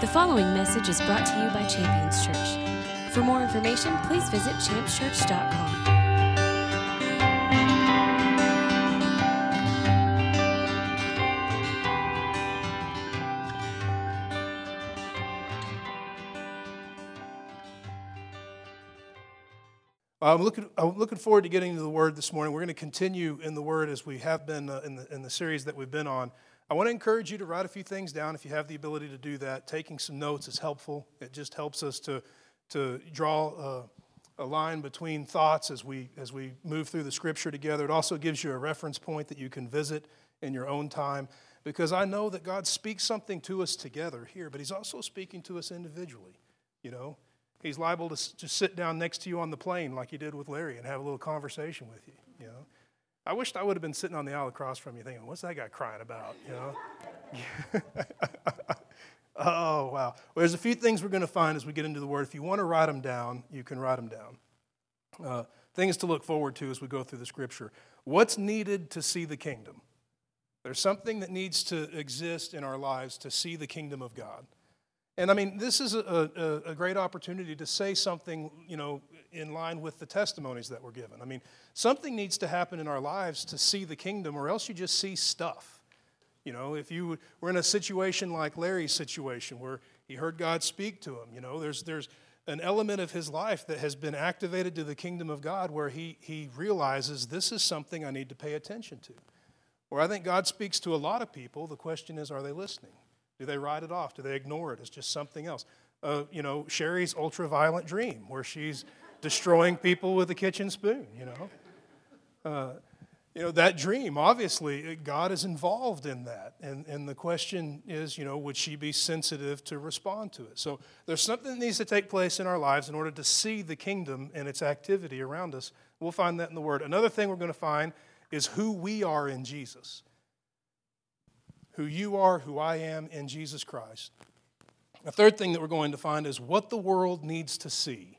The following message is brought to you by Champions Church. For more information, please visit championschurch.com. I'm looking, I'm looking forward to getting into the Word this morning. We're going to continue in the Word as we have been uh, in, the, in the series that we've been on. I want to encourage you to write a few things down if you have the ability to do that. Taking some notes is helpful. It just helps us to, to draw uh, a line between thoughts as we, as we move through the Scripture together. It also gives you a reference point that you can visit in your own time because I know that God speaks something to us together here, but He's also speaking to us individually, you know. He's liable to just sit down next to you on the plane like he did with Larry and have a little conversation with you, you know. I wished I would have been sitting on the aisle across from you thinking, what's that guy crying about, you know? oh, wow. Well, there's a few things we're going to find as we get into the Word. If you want to write them down, you can write them down. Uh, things to look forward to as we go through the Scripture. What's needed to see the kingdom? There's something that needs to exist in our lives to see the kingdom of God. And I mean, this is a, a, a, great opportunity to say something, you know, in line with the testimonies that were given. I mean, something needs to happen in our lives to see the kingdom, or else you just see stuff. You know, if you were in a situation like Larry's situation where he heard God speak to him, you know, there's, there's an element of his life that has been activated to the kingdom of God where he, he realizes this is something I need to pay attention to. Or I think God speaks to a lot of people. The question is, are they listening? Do they write it off? Do they ignore it? It's just something else. Uh, you know, Sherry's ultra violent dream, where she's destroying people with a kitchen spoon, you know. Uh, you know, that dream, obviously, God is involved in that. And, and the question is, you know, would she be sensitive to respond to it? So there's something that needs to take place in our lives in order to see the kingdom and its activity around us. We'll find that in the Word. Another thing we're going to find is who we are in Jesus who you are, who I am in Jesus Christ. The third thing that we're going to find is what the world needs to see.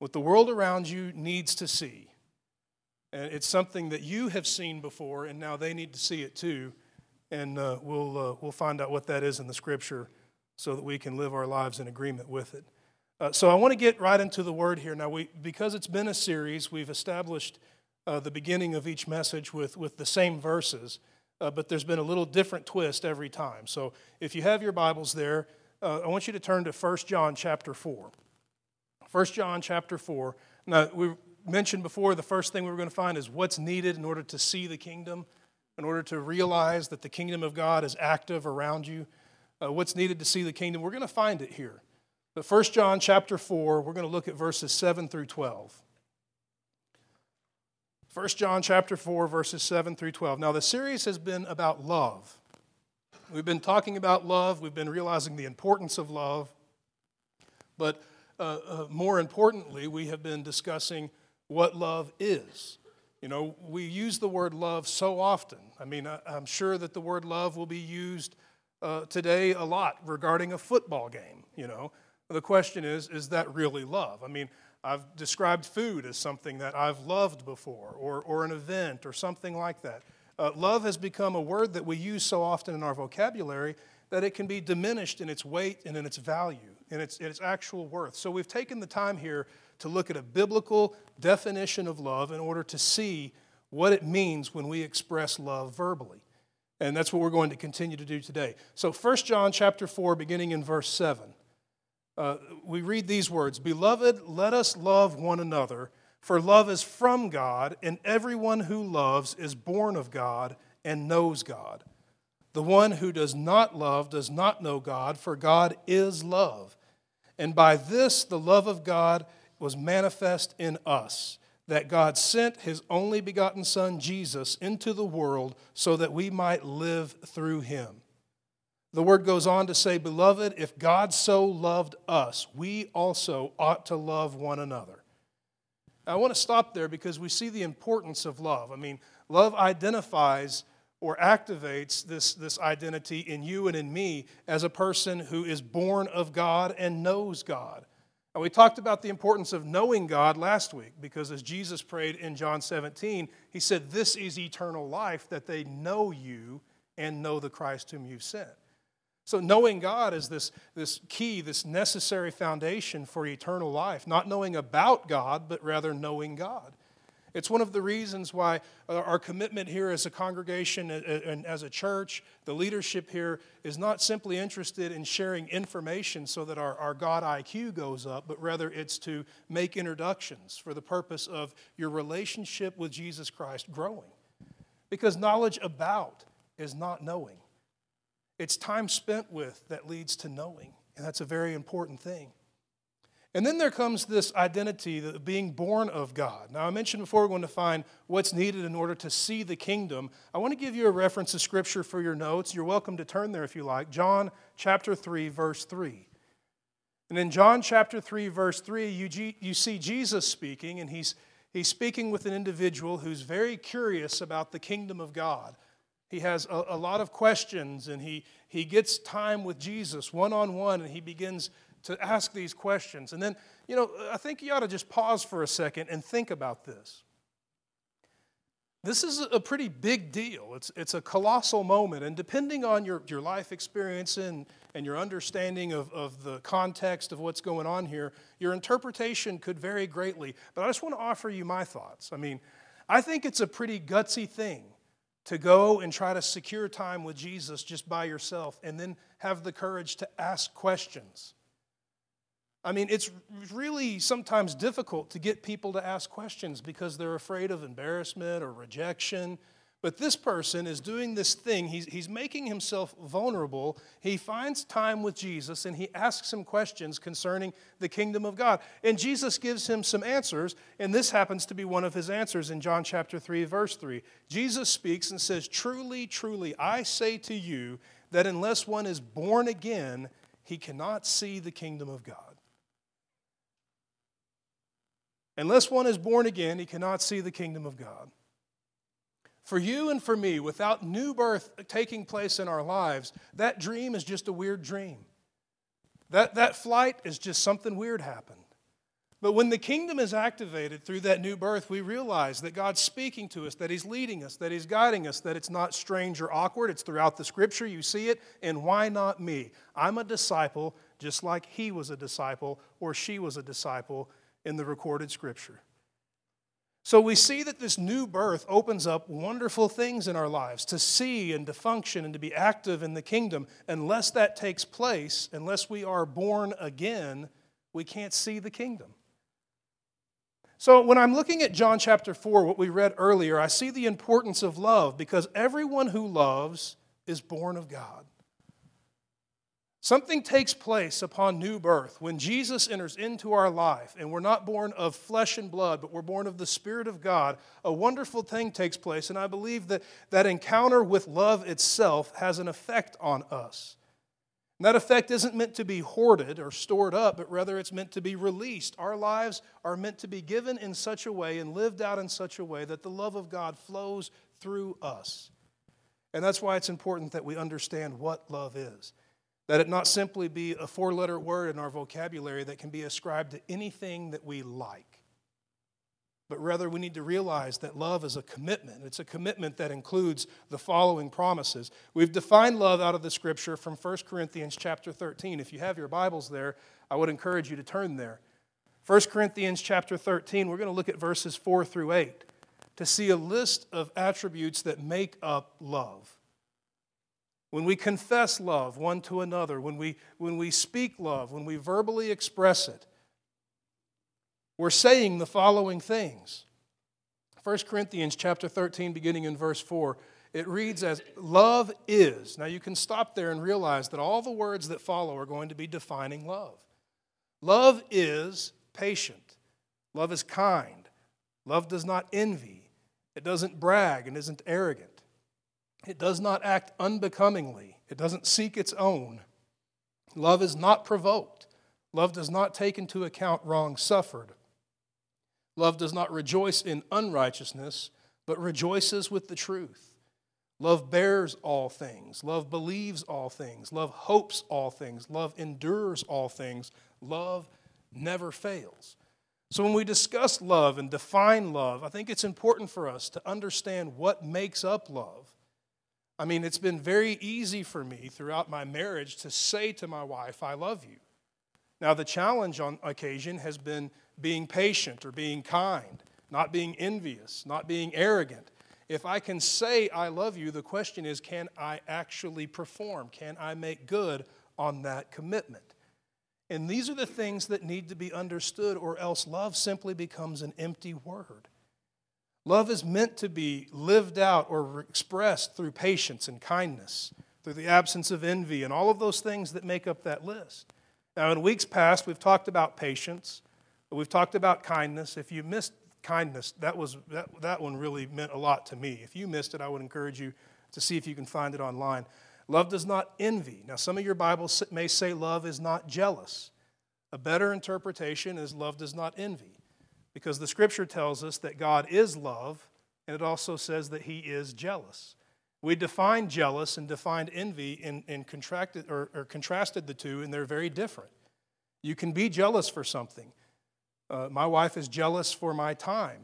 What the world around you needs to see. And it's something that you have seen before, and now they need to see it too. And uh, we'll, uh, we'll find out what that is in the scripture so that we can live our lives in agreement with it. Uh, so I want to get right into the word here. Now, we, because it's been a series, we've established uh, the beginning of each message with, with the same verses uh, but there's been a little different twist every time. So if you have your Bibles there, uh, I want you to turn to 1 John chapter 4. 1 John chapter 4. Now, we mentioned before the first thing we were going to find is what's needed in order to see the kingdom, in order to realize that the kingdom of God is active around you. Uh, what's needed to see the kingdom? We're going to find it here. But 1 John chapter 4, we're going to look at verses 7 through 12. 1 John chapter 4 verses 7 through 12. Now the series has been about love. We've been talking about love, we've been realizing the importance of love. But uh, uh, more importantly, we have been discussing what love is. You know, we use the word love so often. I mean, I, am sure that the word love will be used uh, today a lot regarding a football game. You know, the question is, is that really love? I mean, I've described food as something that I've loved before, or, or an event, or something like that. Uh, love has become a word that we use so often in our vocabulary that it can be diminished in its weight and in its value, in its, in its actual worth. So we've taken the time here to look at a biblical definition of love in order to see what it means when we express love verbally. And that's what we're going to continue to do today. So 1 John chapter 4, beginning in verse 7 uh, we read these words Beloved, let us love one another, for love is from God, and everyone who loves is born of God and knows God. The one who does not love does not know God, for God is love. And by this the love of God was manifest in us, that God sent his only begotten Son, Jesus, into the world so that we might live through him. The word goes on to say, Beloved, if God so loved us, we also ought to love one another. I want to stop there because we see the importance of love. I mean, love identifies or activates this, this identity in you and in me as a person who is born of God and knows God. And we talked about the importance of knowing God last week because as Jesus prayed in John 17, he said, This is eternal life, that they know you and know the Christ whom you've sent. So, knowing God is this, this key, this necessary foundation for eternal life. Not knowing about God, but rather knowing God. It's one of the reasons why uh, our commitment here as a congregation and as a church, the leadership here is not simply interested in sharing information so that our, our God IQ goes up, but rather it's to make introductions for the purpose of your relationship with Jesus Christ growing. Because knowledge about is not knowing. It's time spent with that leads to knowing, and that's a very important thing. And then there comes this identity, of being born of God. Now, I mentioned before we're going to find what's needed in order to see the kingdom. I want to give you a reference to Scripture for your notes. You're welcome to turn there if you like. John chapter 3, verse 3. And in John chapter 3, verse 3, you, you see Jesus speaking, and he's, he's speaking with an individual who's very curious about the kingdom of God. He has a, a lot of questions and he, he gets time with Jesus one on one and he begins to ask these questions. And then, you know, I think you ought to just pause for a second and think about this. This is a pretty big deal. It's, it's a colossal moment. And depending on your, your life experience and, and your understanding of, of the context of what's going on here, your interpretation could vary greatly. But I just want to offer you my thoughts. I mean, I think it's a pretty gutsy thing to go and try to secure time with Jesus just by yourself and then have the courage to ask questions. I mean, it's really sometimes difficult to get people to ask questions because they're afraid of embarrassment or rejection but this person is doing this thing. He's, he's making himself vulnerable. He finds time with Jesus and he asks him questions concerning the kingdom of God. And Jesus gives him some answers, and this happens to be one of his answers in John chapter 3, verse 3. Jesus speaks and says, Truly, truly, I say to you that unless one is born again, he cannot see the kingdom of God. Unless one is born again, he cannot see the kingdom of God. For you and for me, without new birth taking place in our lives, that dream is just a weird dream. That, that flight is just something weird happened. But when the kingdom is activated through that new birth, we realize that God's speaking to us, that He's leading us, that He's guiding us, that it's not strange or awkward. It's throughout the scripture. You see it. And why not me? I'm a disciple just like He was a disciple or she was a disciple in the recorded scripture. So we see that this new birth opens up wonderful things in our lives to see and to function and to be active in the kingdom. Unless that takes place, unless we are born again, we can't see the kingdom. So when I'm looking at John chapter 4, what we read earlier, I see the importance of love because everyone who loves is born of God. Something takes place upon new birth when Jesus enters into our life and we're not born of flesh and blood, but we're born of the Spirit of God. A wonderful thing takes place, and I believe that that encounter with love itself has an effect on us. And that effect isn't meant to be hoarded or stored up, but rather it's meant to be released. Our lives are meant to be given in such a way and lived out in such a way that the love of God flows through us. And that's why it's important that we understand what love is. That it not simply be a four letter word in our vocabulary that can be ascribed to anything that we like, but rather we need to realize that love is a commitment. It's a commitment that includes the following promises. We've defined love out of the scripture from 1 Corinthians chapter 13. If you have your Bibles there, I would encourage you to turn there. 1 Corinthians chapter 13, we're going to look at verses 4 through 8 to see a list of attributes that make up love. When we confess love one to another, when we, when we speak love, when we verbally express it, we're saying the following things. 1 Corinthians chapter 13, beginning in verse 4, it reads as love is. Now you can stop there and realize that all the words that follow are going to be defining love. Love is patient, love is kind, love does not envy, it doesn't brag and isn't arrogant. It does not act unbecomingly, it doesn't seek its own. Love is not provoked. Love does not take into account wrong suffered. Love does not rejoice in unrighteousness, but rejoices with the truth. Love bears all things. Love believes all things. Love hopes all things. Love endures all things. Love never fails. So, when we discuss love and define love, I think it's important for us to understand what makes up love I mean, it's been very easy for me throughout my marriage to say to my wife, I love you. Now, the challenge on occasion has been being patient or being kind, not being envious, not being arrogant. If I can say I love you, the question is can I actually perform? Can I make good on that commitment? And these are the things that need to be understood, or else love simply becomes an empty word. Love is meant to be lived out or expressed through patience and kindness, through the absence of envy, and all of those things that make up that list. Now, in weeks past, we've talked about patience, we've talked about kindness. If you missed kindness, that, was, that, that one really meant a lot to me. If you missed it, I would encourage you to see if you can find it online. Love does not envy. Now, some of your Bibles may say love is not jealous. A better interpretation is love does not envy because the scripture tells us that God is love, and it also says that he is jealous. We defined jealous and defined envy and, and contracted, or, or, contrasted the two, and they're very different. You can be jealous for something. Uh, my wife is jealous for my time,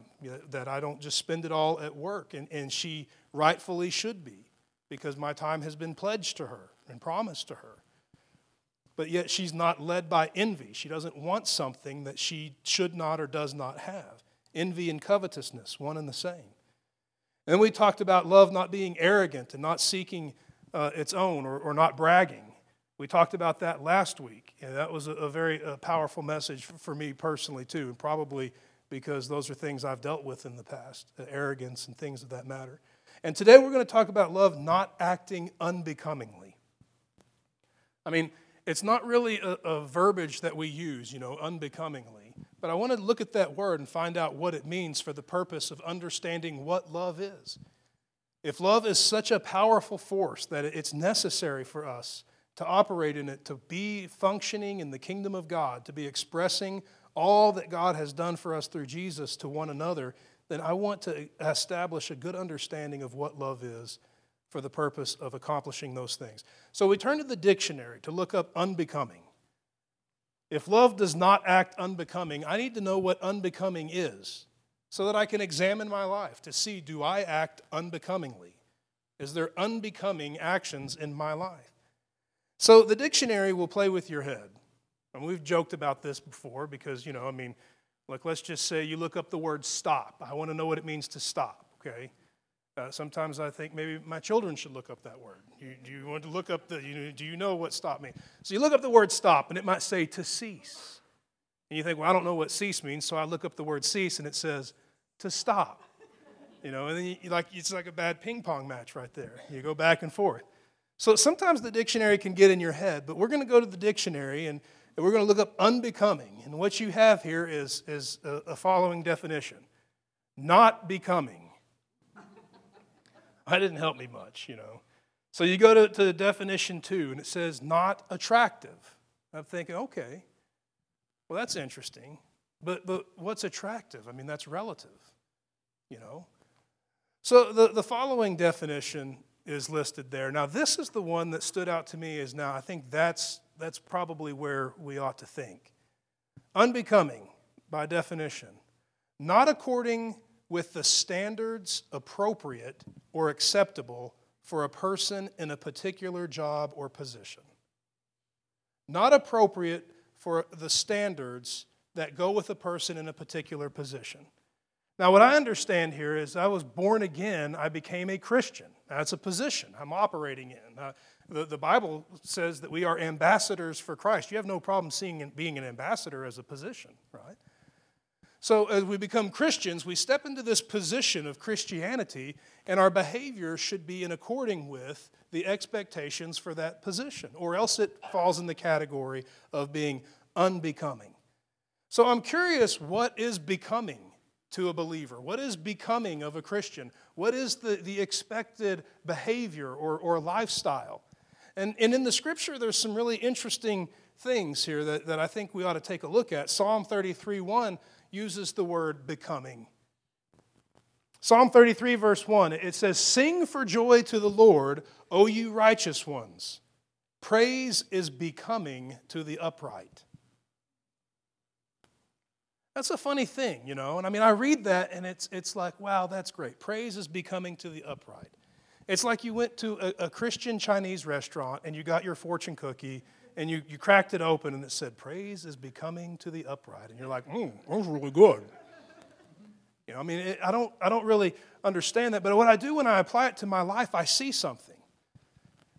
that I don't just spend it all at work, and, and she rightfully should be, because my time has been pledged to her and promised to her but yet she's not led by envy. She doesn't want something that she should not or does not have. Envy and covetousness, one and the same. And we talked about love not being arrogant and not seeking uh, its own or, or not bragging. We talked about that last week. And that was a, a very uh, powerful message for, for me personally, too, and probably because those are things I've dealt with in the past uh, arrogance and things of that matter. And today we're going to talk about love not acting unbecomingly. I mean, it's not really a, a, verbiage that we use, you know, unbecomingly. But I want to look at that word and find out what it means for the purpose of understanding what love is. If love is such a powerful force that it's necessary for us to operate in it, to be functioning in the kingdom of God, to be expressing all that God has done for us through Jesus to one another, then I want to establish a good understanding of what love is for the purpose of accomplishing those things. So we turn to the dictionary to look up unbecoming. If love does not act unbecoming, I need to know what unbecoming is so that I can examine my life to see do I act unbecomingly? Is there unbecoming actions in my life? So the dictionary will play with your head. And we've joked about this before because, you know, I mean, like let's just say you look up the word stop. I want to know what it means to stop, okay? Uh, sometimes I think maybe my children should look up that word. You, do you want to look up the, you do you know what stop means? So you look up the word stop, and it might say to cease. And you think, well, I don't know what cease means, so I look up the word cease, and it says to stop. You know, and then you, like, it's like a bad ping pong match right there. You go back and forth. So sometimes the dictionary can get in your head, but we're going to go to the dictionary and, and we're going to look up unbecoming. And what you have here is, is a, a following definition not becoming that didn't help me much, you know. So you go to, to definition two, and it says not attractive. I'm thinking, okay, well, that's interesting. But, but what's attractive? I mean, that's relative, you know. So the, the following definition is listed there. Now, this is the one that stood out to me Is now, I think that's, that's probably where we ought to think. Unbecoming, by definition, not according with the standards appropriate or acceptable for a person in a particular job or position. Not appropriate for the standards that go with a person in a particular position. Now, what I understand here is I was born again, I became a Christian. That's a position I'm operating in. Uh, the, the Bible says that we are ambassadors for Christ. You have no problem seeing being an ambassador as a position, right? So, as we become Christians, we step into this position of Christianity, and our behavior should be in according with the expectations for that position, or else it falls in the category of being unbecoming. So, I'm curious what is becoming to a believer? What is becoming of a Christian? What is the, the expected behavior or, or lifestyle? And, and in the scripture, there's some really interesting things here that, that I think we ought to take a look at. Psalm 33 1 uses the word becoming. Psalm 33, verse 1, it says, Sing for joy to the Lord, O you righteous ones. Praise is becoming to the upright. That's a funny thing, you know. And I mean, I read that and it's, it's like, wow, that's great. Praise is becoming to the upright. It's like you went to a, a, Christian Chinese restaurant and you got your fortune cookie and you, you cracked it open and it said, Praise is becoming to the upright. And you're like, mm, that's really good. You know, I mean, it, I, don't, I don't really understand that, but what I do when I apply it to my life, I see something.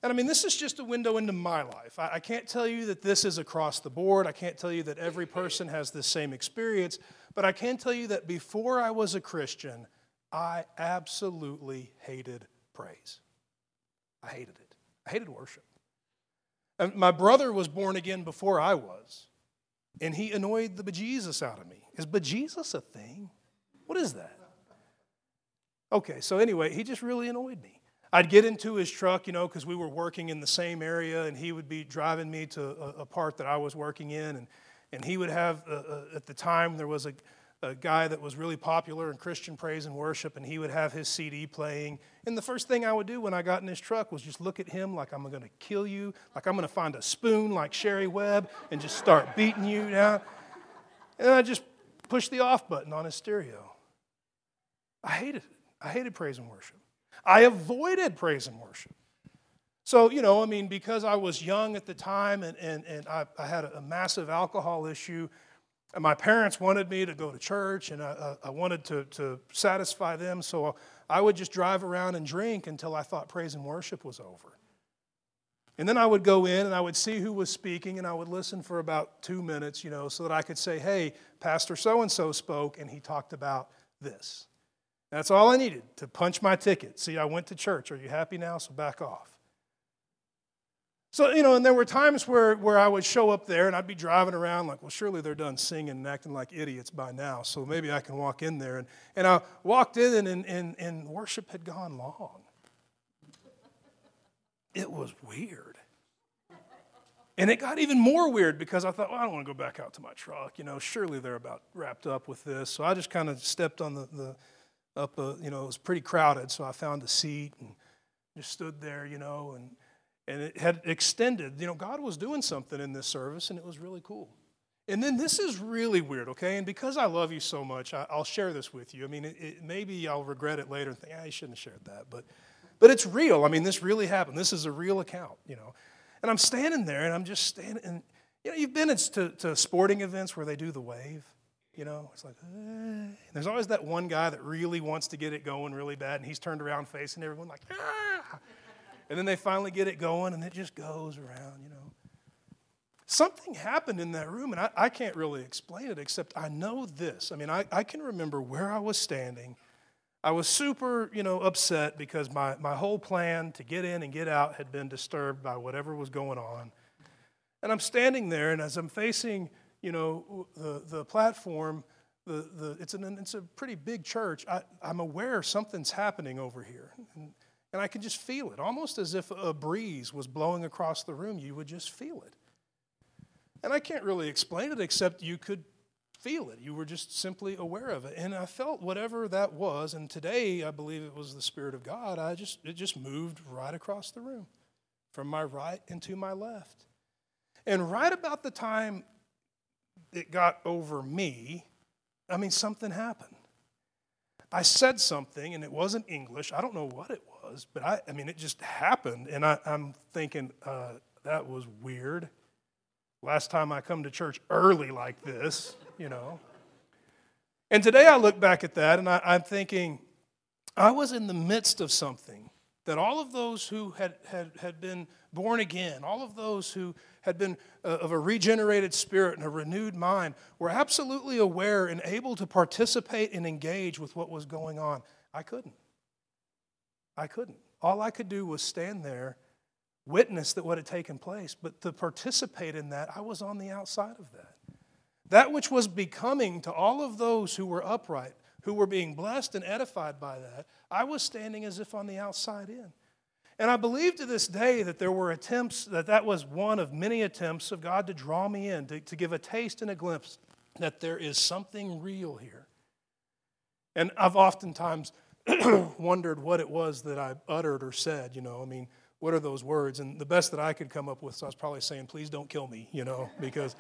And I mean, this is just a window into my life. I, I can't tell you that this is across the board. I can't tell you that every person has the same experience, but I can tell you that before I was a Christian, I absolutely hated praise. I hated it. I hated worship. And my brother was born again before I was, and he annoyed the bejesus out of me. Is bejesus a thing? What is that? Okay, so anyway, he just really annoyed me. I'd get into his truck, you know, because we were working in the same area, and he would be driving me to a, a part that I was working in, and, and he would have, uh, uh, at the time, there was a, a guy that was really popular in Christian praise and worship, and he would have his CD playing. And the first thing I would do when I got in his truck was just look at him like I'm going to kill you, like I'm going to find a spoon like Sherry Webb and just start beating you down. And I just push the off button on his stereo. I hated it. I hated praise and worship. I avoided praise and worship. So, you know, I mean, because I was young at the time and, and, and I, I had a massive alcohol issue, and my parents wanted me to go to church, and I, I wanted to, to satisfy them. So I would just drive around and drink until I thought praise and worship was over. And then I would go in and I would see who was speaking, and I would listen for about two minutes, you know, so that I could say, hey, Pastor so and so spoke, and he talked about this. That's all I needed to punch my ticket. See, I went to church. Are you happy now? So back off. So, you know, and there were times where, where I would show up there and I'd be driving around like, well, surely they're done singing and acting like idiots by now, so maybe I can walk in there. And, and I walked in and, and, and worship had gone long. It was weird. And it got even more weird because I thought, well, I don't want to go back out to my truck. You know, surely they're about wrapped up with this. So I just kind of stepped on the, the up, a, you know, it was pretty crowded. So I found a seat and just stood there, you know, and and it had extended. You know, God was doing something in this service, and it was really cool. And then this is really weird, okay? And because I love you so much, I, will share this with you. I mean, it, it, maybe I'll regret it later and think, ah, I shouldn't have shared that. But, but it's real. I mean, this really happened. This is a real account, you know. And I'm standing there, and I'm just standing. And you know, you've been to, to sporting events where they do the wave. You know, it's like, there's always that one guy that really wants to get it going really bad, and he's turned around facing everyone like, ah. And then they finally get it going, and it just goes around, you know. Something happened in that room, and I, I can't really explain it, except I know this. I mean, I, I can remember where I was standing. I was super, you know, upset because my, my whole plan to get in and get out had been disturbed by whatever was going on. And I'm standing there, and as I'm facing, you know, the, the platform, the, the, it's, an, it's a pretty big church. I, I'm aware something's happening over here. And, and I could just feel it, almost as if a breeze was blowing across the room. You would just feel it. And I can't really explain it except you could feel it. You were just simply aware of it. And I felt whatever that was, and today I believe it was the Spirit of God, I just it just moved right across the room, from my right into my left. And right about the time it got over me, I mean, something happened. I said something, and it wasn't English. I don't know what it was, but I, I mean, it just happened. And I, am thinking, uh, that was weird. Last time I come to church early like this, you know. And today I look back at that and I, I'm thinking, I was in the midst of something that all of those who had, had, had been born again, all of those who had been uh, of a regenerated spirit and a renewed mind were absolutely aware and able to participate and engage with what was going on. I couldn't. I couldn't. All I could do was stand there, witness that what had taken place, but to participate in that, I was on the outside of that. That which was becoming to all of those who were upright, who were being blessed and edified by that, I was standing as if on the outside in. And I believe to this day that there were attempts, that that was one of many attempts of God to draw me in, to, to give a taste and a glimpse that there is something real here. And I've oftentimes wondered what it was that I uttered or said, you know, I mean, what are those words? And the best that I could come up with, so I was probably saying, please don't kill me, you know, because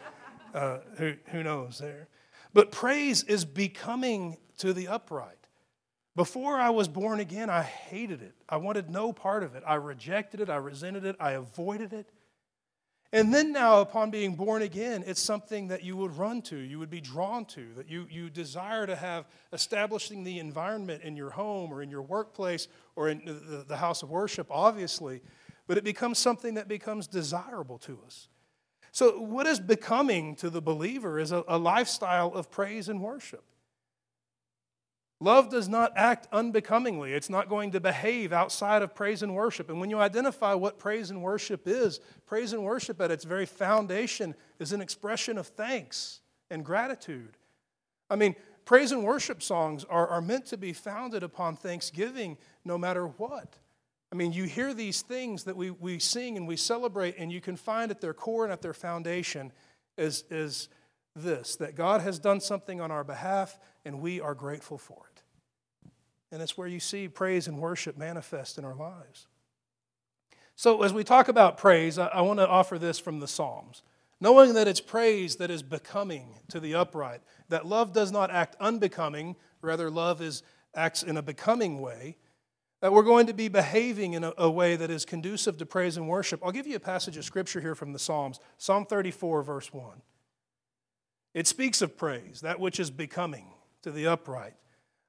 uh, who, who knows there. But praise is becoming to the upright. Before I was born again, I hated it. I wanted no part of it. I rejected it. I resented it. I avoided it. And then now, upon being born again, it's something that you would run to, you would be drawn to, that you, you desire to have establishing the environment in your home or in your workplace or in the, the house of worship, obviously. But it becomes something that becomes desirable to us. So, what is becoming to the believer is a, a lifestyle of praise and worship. Love does not act unbecomingly. It's not going to behave outside of praise and worship. And when you identify what praise and worship is, praise and worship at its very foundation is an expression of thanks and gratitude. I mean, praise and worship songs are, are meant to be founded upon thanksgiving no matter what. I mean, you hear these things that we, we sing and we celebrate, and you can find at their core and at their foundation is, is this that God has done something on our behalf, and we are grateful for it. And it's where you see praise and worship manifest in our lives. So, as we talk about praise, I, want to offer this from the Psalms. Knowing that it's praise that is becoming to the upright, that love does not act unbecoming, rather, love is, acts in a becoming way, that we're going to be behaving in a, a way that is conducive to praise and worship. I'll give you a passage of scripture here from the Psalms Psalm 34, verse 1. It speaks of praise, that which is becoming to the upright.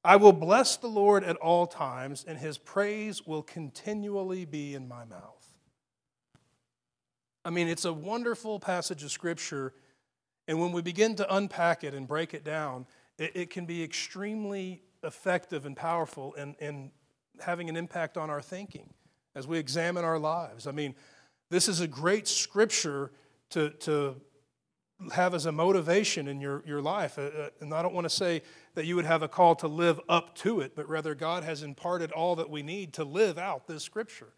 I will bless the Lord at all times, and his praise will continually be in my mouth. I mean, it's a wonderful passage of Scripture, and when we begin to unpack it and break it down, it, it can be extremely effective and powerful in, in having an impact on our thinking as we examine our lives. I mean, this is a great Scripture to, to have as a motivation in your, your life. Uh, uh, and I don't want to say that you would have a call to live up to it, but rather God has imparted all that we need to live out this scripture.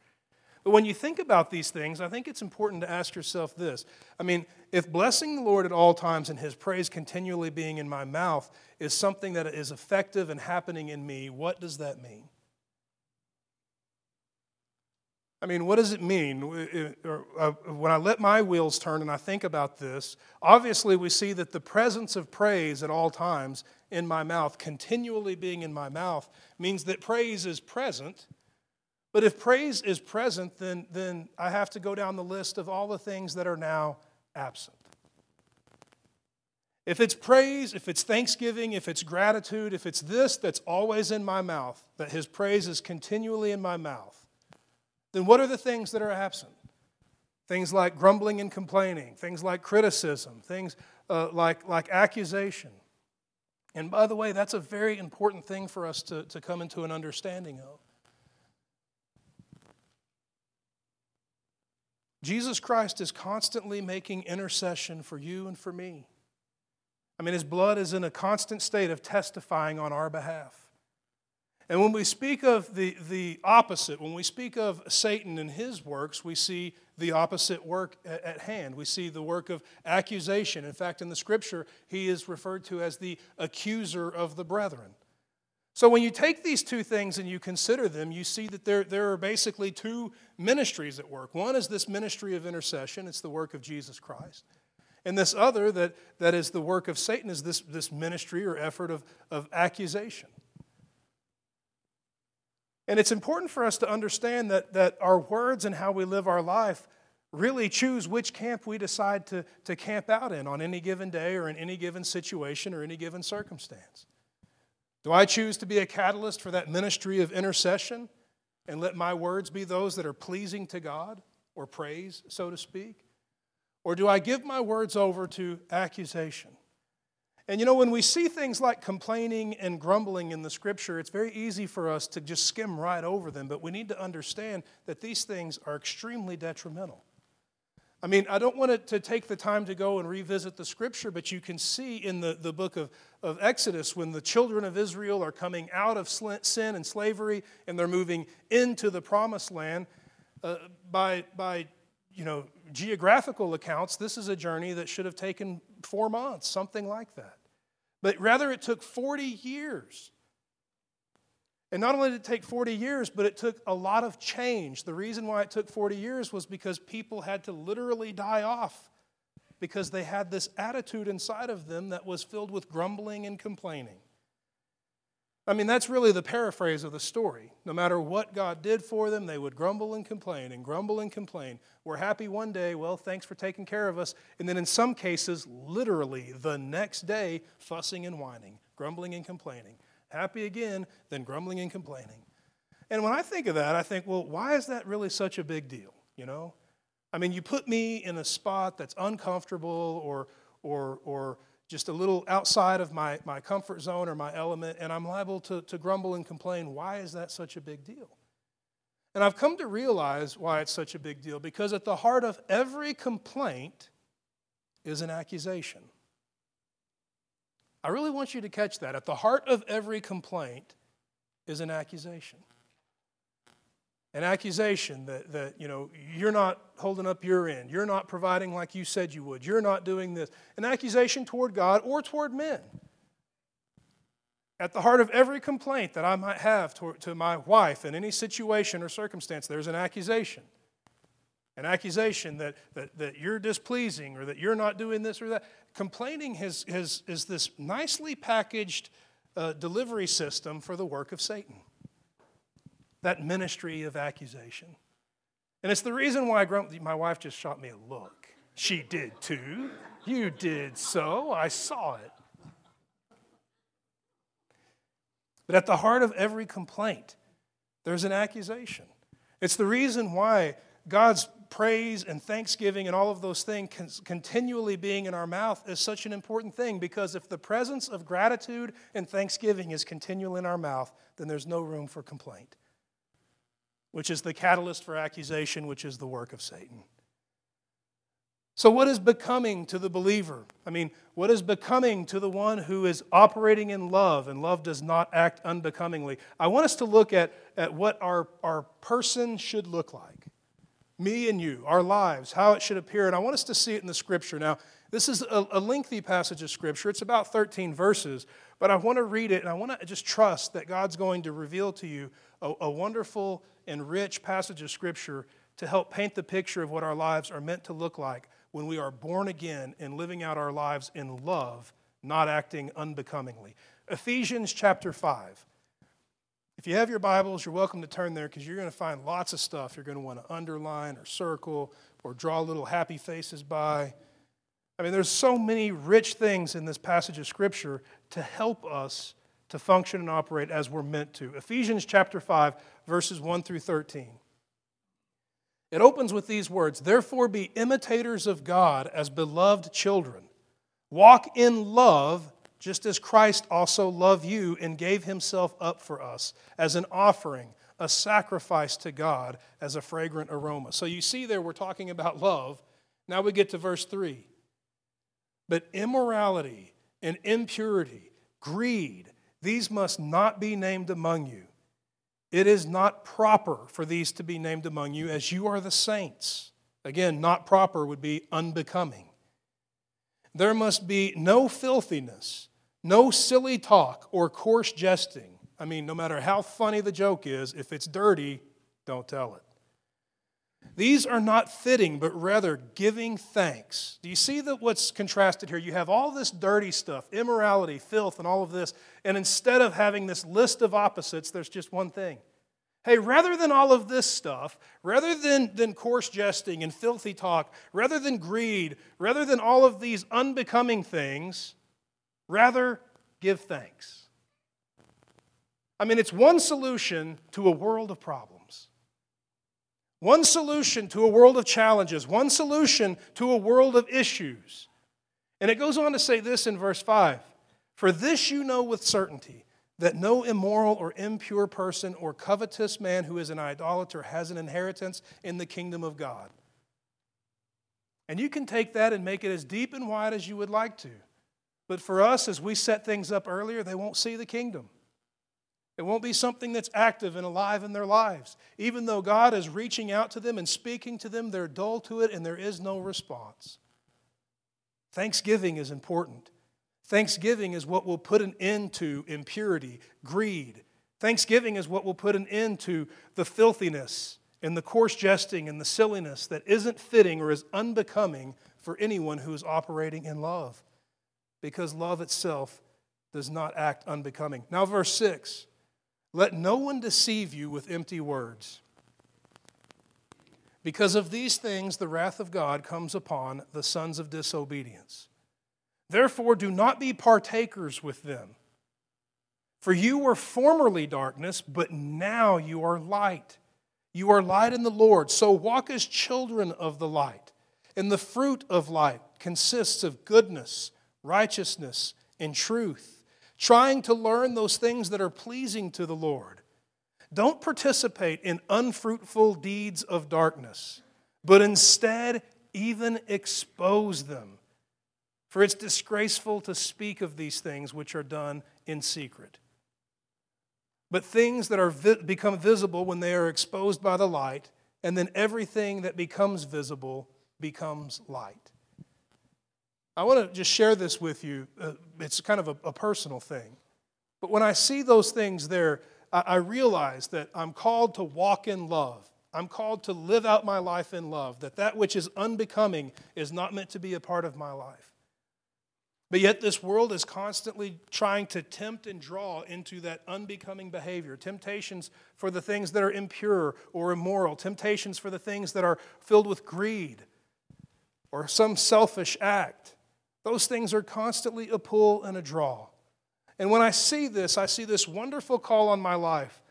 But when you think about these things, I think it's important to ask yourself this. I mean, if blessing the Lord at all times and his praise continually being in my mouth is something that is effective and happening in me, what does that mean? I mean, what does it mean? Uh, when I let my wheels turn and I think about this, obviously we see that the presence of praise at all times in my mouth, continually being in my mouth, means that praise is present. But if praise is present, then, then I have to go down the list of all the things that are now absent. If it's praise, if it's thanksgiving, if it's gratitude, if it's this that's always in my mouth, that His praise is continually in my mouth, then what are the things that are absent? Things like grumbling and complaining, things like criticism, things uh, like, like accusation. And by the way, that's a very important thing for us to, to come into an understanding of. Jesus Christ is constantly making intercession for you and for me. I mean, his blood is in a constant state of testifying on our behalf. And when we speak of the, the opposite, when we speak of Satan and his works, we see the opposite work at, at hand. We see the work of accusation. In fact, in the scripture, he is referred to as the accuser of the brethren. So when you take these two things and you consider them, you see that there, there are basically two ministries at work. One is this ministry of intercession, it's the work of Jesus Christ. And this other, that, that is the work of Satan, is this, this ministry or effort of, of accusation. And it's important for us to understand that, that our words and how we live our life really choose which camp we decide to, to camp out in on any given day or in any given situation or any given circumstance. Do I choose to be a catalyst for that ministry of intercession and let my words be those that are pleasing to God or praise, so to speak? Or do I give my words over to accusation? And you know, when we see things like complaining and grumbling in the scripture, it's very easy for us to just skim right over them, but we need to understand that these things are extremely detrimental. I mean, I don't want to take the time to go and revisit the scripture, but you can see in the, the book of, of Exodus when the children of Israel are coming out of sin and slavery and they're moving into the promised land. Uh, by, by you know, geographical accounts, this is a journey that should have taken four months, something like that. But rather, it took 40 years. And not only did it take 40 years, but it took a lot of change. The reason why it took 40 years was because people had to literally die off because they had this attitude inside of them that was filled with grumbling and complaining. I mean, that's really the paraphrase of the story. No matter what God did for them, they would grumble and complain and grumble and complain. We're happy one day, well, thanks for taking care of us. And then in some cases, literally the next day, fussing and whining, grumbling and complaining. Happy again, then grumbling and complaining. And when I think of that, I think, well, why is that really such a big deal? You know? I mean, you put me in a spot that's uncomfortable or, or, or just a little outside of my, my comfort zone or my element, and I'm liable to, to grumble and complain. Why is that such a big deal? And I've come to realize why it's such a big deal because at the heart of every complaint is an accusation. I really want you to catch that. At the heart of every complaint is an accusation an accusation that, that you know you're not holding up your end. You're not providing like you said you would. You're not doing this. An accusation toward god or toward men. At the heart of every complaint that i might have to, to my wife in any situation or circumstance there's an accusation. An accusation that, that, that you're displeasing or that you're not doing this or that. Complaining has, has, is this nicely packaged uh, delivery system for the work of satan that ministry of accusation. And it's the reason why grump- my wife just shot me a look. She did too. You did so. I saw it. But at the heart of every complaint, there's an accusation. It's the reason why God's praise and thanksgiving and all of those things continually being in our mouth is such an important thing because if the presence of gratitude and thanksgiving is continual in our mouth, then there's no room for complaint which is the catalyst for accusation, which is the work of Satan. So, what is becoming to the believer? I mean, what is becoming to the one who is operating in love, and love does not act unbecomingly? I want us to look at, at what our, our person should look like. Me and you, our lives, how it should appear. And I want us to see it in the scripture. Now, this is a, a lengthy passage of scripture, it's about 13 verses, but I want to read it and I want to just trust that God's going to reveal to you a, a wonderful and rich passage of Scripture to help paint the picture of what our lives are meant to look like when we are born again and living out our lives in love, not acting unbecomingly. Ephesians chapter 5. If you have your Bibles, you're welcome to turn there because you're going to find lots of stuff you're going to want to underline or circle or draw little happy faces by. I mean, there's so many rich things in this passage of Scripture to help us to function and operate as we're meant to. Ephesians chapter 5, verses 1 through 13. It opens with these words Therefore, be imitators of God as beloved children. Walk in love, just as Christ also loved you and gave himself up for us as an offering, a sacrifice to God as a fragrant aroma. So you see, there we're talking about love. Now we get to verse 3. But immorality and impurity, greed, these must not be named among you. It is not proper for these to be named among you, as you are the saints. Again, not proper would be unbecoming. There must be no filthiness, no silly talk or coarse jesting. I mean, no matter how funny the joke is, if it's dirty, don't tell it. These are not fitting, but rather giving thanks. Do you see that what's contrasted here? You have all this dirty stuff, immorality, filth, and all of this, and instead of having this list of opposites, there's just one thing. Hey, rather than all of this stuff, rather than, than coarse jesting and filthy talk, rather than greed, rather than all of these unbecoming things, rather give thanks. I mean, it's one solution to a world of problems. One solution to a world of challenges, one solution to a world of issues. And it goes on to say this in verse 5 For this you know with certainty that no immoral or impure person or covetous man who is an idolater has an inheritance in the kingdom of God. And you can take that and make it as deep and wide as you would like to. But for us, as we set things up earlier, they won't see the kingdom. It won't be something that's active and alive in their lives. Even though God is reaching out to them and speaking to them, they're dull to it and there is no response. Thanksgiving is important. Thanksgiving is what will put an end to impurity, greed. Thanksgiving is what will put an end to the filthiness and the coarse jesting and the silliness that isn't fitting or is unbecoming for anyone who is operating in love. Because love itself does not act unbecoming. Now, verse 6 let no one deceive you with empty words. Because of these things, the wrath of God comes upon the sons of disobedience. Therefore, do not be partakers with them. For you were formerly darkness, but now you are light. You are light in the Lord. So walk as children of the light. And the fruit of light consists of goodness, righteousness, and truth, trying to learn those things that are pleasing to the Lord. Don't participate in unfruitful deeds of darkness, but instead even expose them. For it's disgraceful to speak of these things which are done in secret. But things that are vi- become visible when they are exposed by the light, and then everything that becomes visible becomes light. I want to just share this with you. Uh, it's kind of a, a, personal thing. But when I see those things there, I, I realize that I'm called to walk in love. I'm called to live out my life in love, that that which is unbecoming is not meant to be a part of my life. But yet, this world is constantly trying to tempt and draw into that unbecoming behavior. Temptations for the things that are impure or immoral, temptations for the things that are filled with greed or some selfish act. Those things are constantly a pull and a draw. And when I see this, I see this wonderful call on my life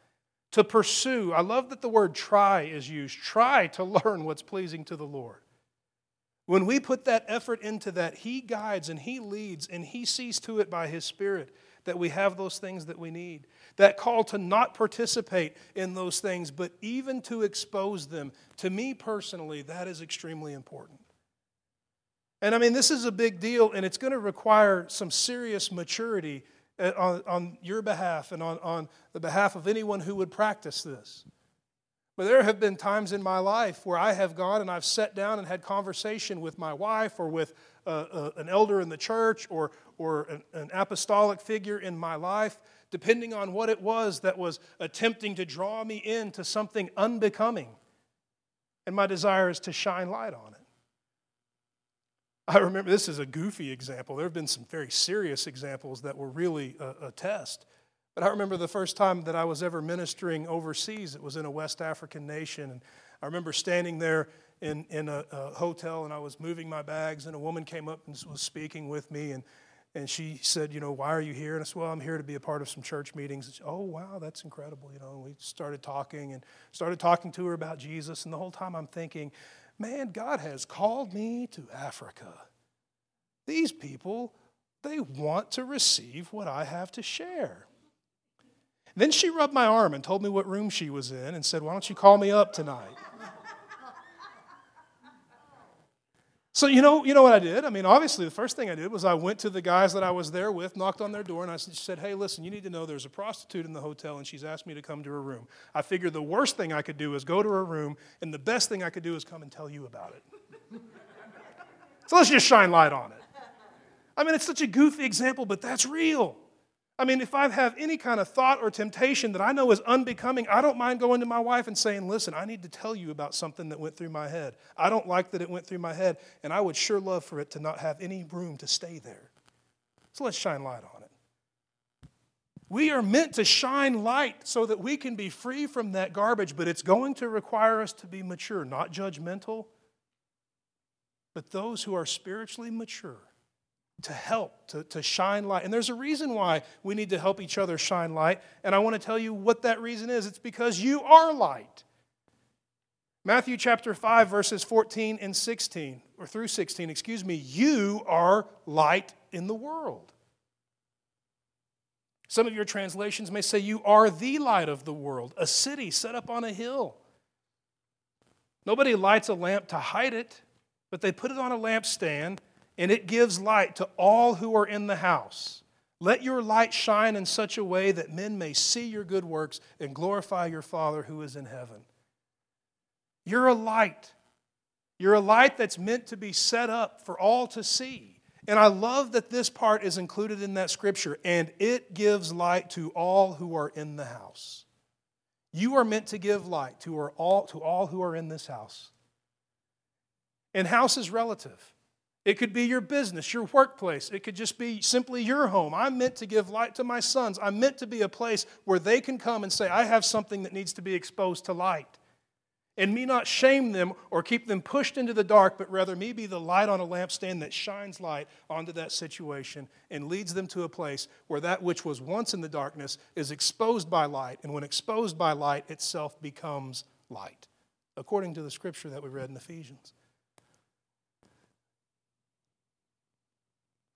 to pursue. I love that the word try is used. Try to learn what's pleasing to the Lord. When we put that effort into that, He guides and He leads and He sees to it by His Spirit that we have those things that we need. That call to not participate in those things, but even to expose them, to me personally, that is extremely important. And I mean, this is a big deal, and it's going to require some serious maturity uh, on, on your behalf and on, on the behalf of anyone who would practice this. But there have been times in my life where I have gone and I've sat down and had conversation with my wife or with uh, uh, an elder in the church or, or an, an apostolic figure in my life, depending on what it was that was attempting to draw me into something unbecoming. And my desire is to shine light on it. I remember this is a goofy example. There have been some very serious examples that were really a, a test. But I remember the first time that I was ever ministering overseas, it was in a West African nation. And I remember standing there in, in a, a, hotel and I was moving my bags, and a woman came up and was speaking with me. And, and she said, You know, why are you here? And I said, Well, I'm here to be a part of some church meetings. And she, oh, wow, that's incredible. You know, and we started talking and started talking to her about Jesus. And the whole time I'm thinking, Man, God has called me to Africa. These people, they want to receive what I have to share. Then she rubbed my arm and told me what room she was in and said, Why don't you call me up tonight? So you know, you know what I did? I mean, obviously, the first thing I did was I went to the guys that I was there with, knocked on their door, and I said, "Hey, listen, you need to know there's a prostitute in the hotel, and she's asked me to come to her room." I figured the worst thing I could do is go to her room, and the best thing I could do is come and tell you about it. so let's just shine light on it. I mean, it's such a goofy example, but that's real. I mean, if I have any kind of thought or temptation that I know is unbecoming, I don't mind going to my wife and saying, Listen, I need to tell you about something that went through my head. I don't like that it went through my head, and I would sure love for it to not have any room to stay there. So let's shine light on it. We are meant to shine light so that we can be free from that garbage, but it's going to require us to be mature, not judgmental, but those who are spiritually mature to help, to, to shine light. And there's a reason why we need to help each other shine light. And I want to tell you what that reason is it's because you are light. Matthew chapter 5, verses 14 and 16, or through 16, excuse me, you are light in the world. Some of your translations may say, You are the light of the world, a city set up on a hill. Nobody lights a lamp to hide it, but they put it on a lampstand and it gives light to all who are in the house. Let your light shine in such a way that men may see your good works and glorify your Father who is in heaven. You're a light. You're a light that's meant to be set up for all to see. And I love that this part is included in that scripture, and it gives light to all who are in the house. You are meant to give light to all, to all who are in this house. And house is relative. It could be your business, your workplace. It could just be simply your home. I'm meant to give light to my sons. I'm meant to be a place where they can come and say, I have something that needs to be exposed to light. And me not shame them or keep them pushed into the dark, but rather me be the light on a lampstand that shines light onto that situation and leads them to a place where that which was once in the darkness is exposed by light. And when exposed by light, itself becomes light, according to the scripture that we read in Ephesians.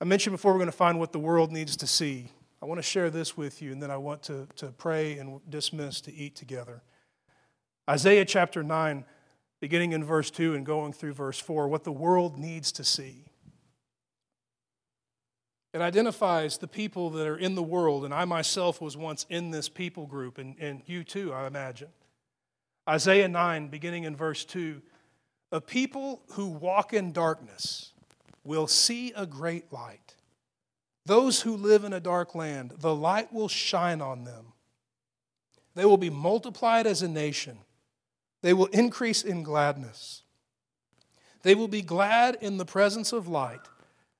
I mentioned before we're going to find what the world needs to see. I want to share this with you, and then I want to, to pray and dismiss to eat together. Isaiah chapter 9, beginning in verse 2 and going through verse 4, what the world needs to see. It identifies the people that are in the world, and I myself was once in this people group, and, and you too, I imagine. Isaiah 9, beginning in verse 2, a people who walk in darkness will see a great light. Those who live in a dark land, the light will shine on them. They will be multiplied as a nation. They will increase in gladness. They will be glad in the presence of light,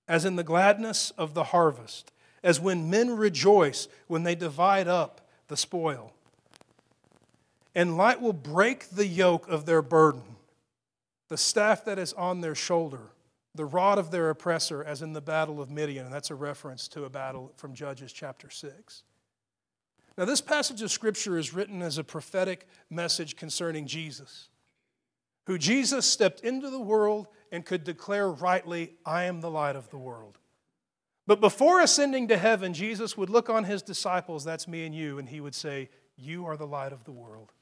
as in the gladness of the harvest, as when men rejoice when they divide up the spoil. And light will break the yoke of their burden, the staff that is on their shoulder the rod of their oppressor, as in the battle of Midian. And that's a reference to a battle from Judges chapter 6. Now, this passage of Scripture is written as a prophetic message concerning Jesus, who Jesus stepped into the world and could declare rightly, I am the light of the world. But before ascending to heaven, Jesus would look on his disciples, that's me and you, and he would say, You are the light of the world.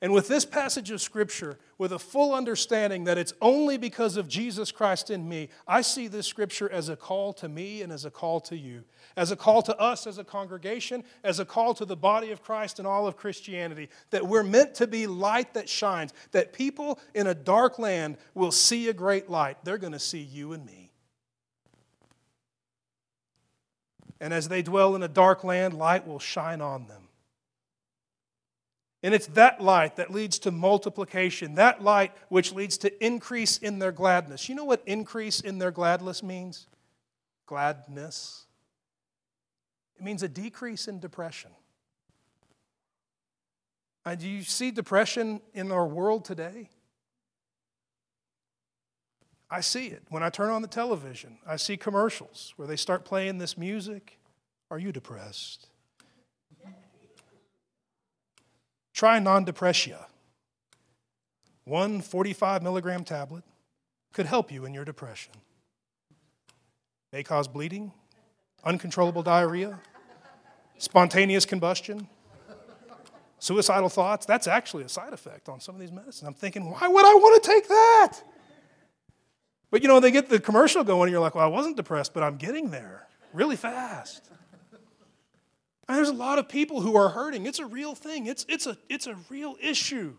And with this passage of Scripture, with a full understanding that it's only because of Jesus Christ in me, I see this Scripture as a call to me and as a call to you, as a call to us as a congregation, as a call to the body of Christ and all of Christianity, that we're meant to be light that shines, that people in a dark land will see a great light. They're going to see you and me. And as they dwell in a dark land, light will shine on them. And it's that light that leads to multiplication, that light which leads to increase in their gladness. You know what increase in their gladness means? Gladness. It means a decrease in depression. And do you see depression in our world today? I see it. When I turn on the television, I see commercials where they start playing this music. Are you depressed? Try non depressia. One 45 milligram tablet could help you in your depression. May cause bleeding, uncontrollable diarrhea, spontaneous combustion, suicidal thoughts. That's actually a side effect on some of these medicines. I'm thinking, why would I want to take that? But you know, they get the commercial going, and you're like, well, I wasn't depressed, but I'm getting there really fast. There's a lot of people who are hurting. It's a real thing, it's, it's, a, it's a real issue.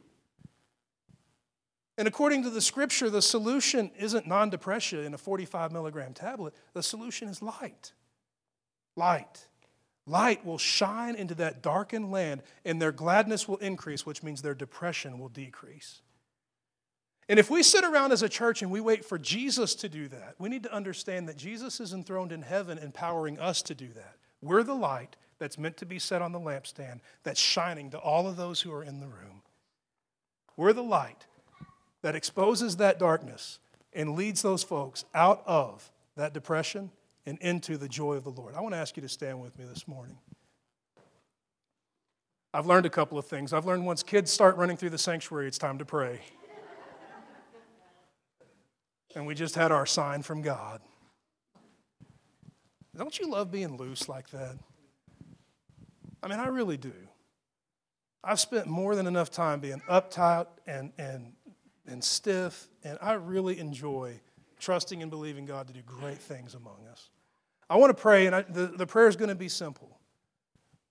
And according to the scripture, the solution isn't non depression in a 45 milligram tablet. The solution is light. Light. Light will shine into that darkened land, and their gladness will increase, which means their depression will decrease. And if we sit around as a church and we wait for Jesus to do that, we need to understand that Jesus is enthroned in heaven, empowering us to do that. We're the light, that's meant to be set on the lampstand that's shining to all of those who are in the room. We're the light that exposes that darkness and leads those folks out of that depression and into the joy of the Lord. I want to ask you to stand with me this morning. I've learned a couple of things. I've learned once kids start running through the sanctuary, it's time to pray. And we just had our sign from God. Don't you love being loose like that? I mean, I really do. I've spent more than enough time being uptight and, and, and stiff, and I really enjoy trusting and believing God to do great things among us. I want to pray, and I, the, the prayer is going to be simple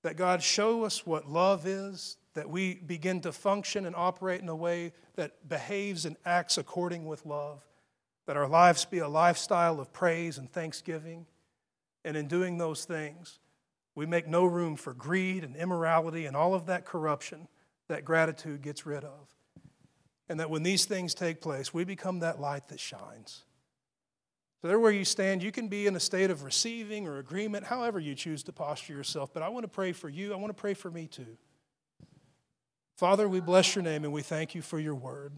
that God show us what love is, that we begin to function and operate in a way that behaves and acts according with love, that our lives be a lifestyle of praise and thanksgiving. And in doing those things, we make no room for greed and immorality and all of that corruption that gratitude gets rid of. And that when these things take place, we become that light that shines. So, there where you stand, you can be in a state of receiving or agreement, however you choose to posture yourself. But I want to pray for you. I want to pray for me too. Father, we bless your name and we thank you for your word.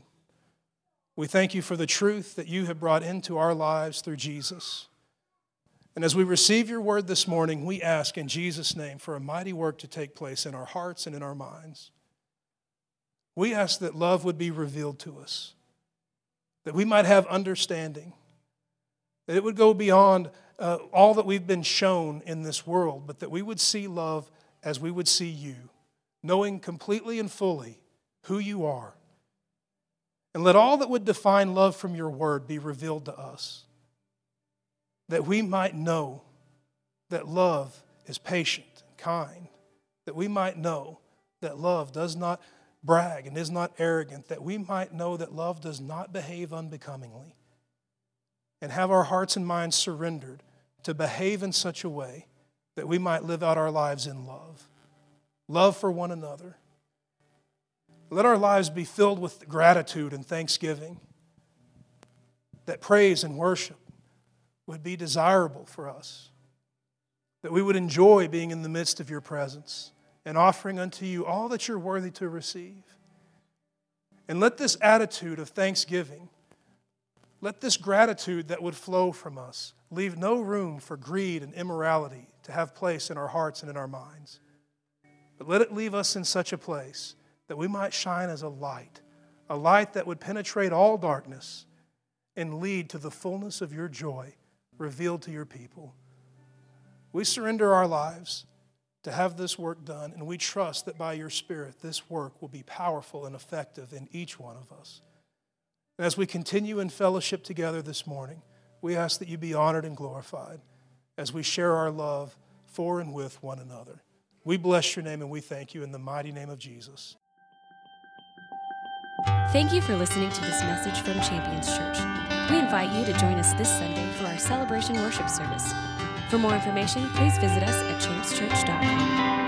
We thank you for the truth that you have brought into our lives through Jesus. And as we receive your word this morning, we ask in Jesus' name for a mighty work to take place in our hearts and in our minds. We ask that love would be revealed to us, that we might have understanding, that it would go beyond uh, all that we've been shown in this world, but that we would see love as we would see you, knowing completely and fully who you are and let all that would define love from your word be revealed to us, that we might know that love is patient and kind, that we might know that love does not brag and is not arrogant, that we might know that love does not behave unbecomingly, and have our hearts and minds surrendered to behave in such a way that we might live out our lives in love. Love for one another let our lives be filled with gratitude and thanksgiving. That praise and worship would be desirable for us. That we would enjoy being in the midst of your presence and offering unto you all that you're worthy to receive. And let this attitude of thanksgiving, let this gratitude that would flow from us leave no room for greed and immorality to have place in our hearts and in our minds. But let it leave us in such a place that we might shine as a light, a light that would penetrate all darkness and lead to the fullness of your joy revealed to your people. We surrender our lives to have this work done, and we trust that by your Spirit, this work will be powerful and effective in each one of us. And as we continue in fellowship together this morning, we ask that you be honored and glorified as we share our love for and with one another. We bless your name and we thank you in the mighty name of Jesus. Thank you for listening to this message from Champions Church. We invite you to join us this Sunday for our celebration worship service. For more information, please visit us at championschurch.com.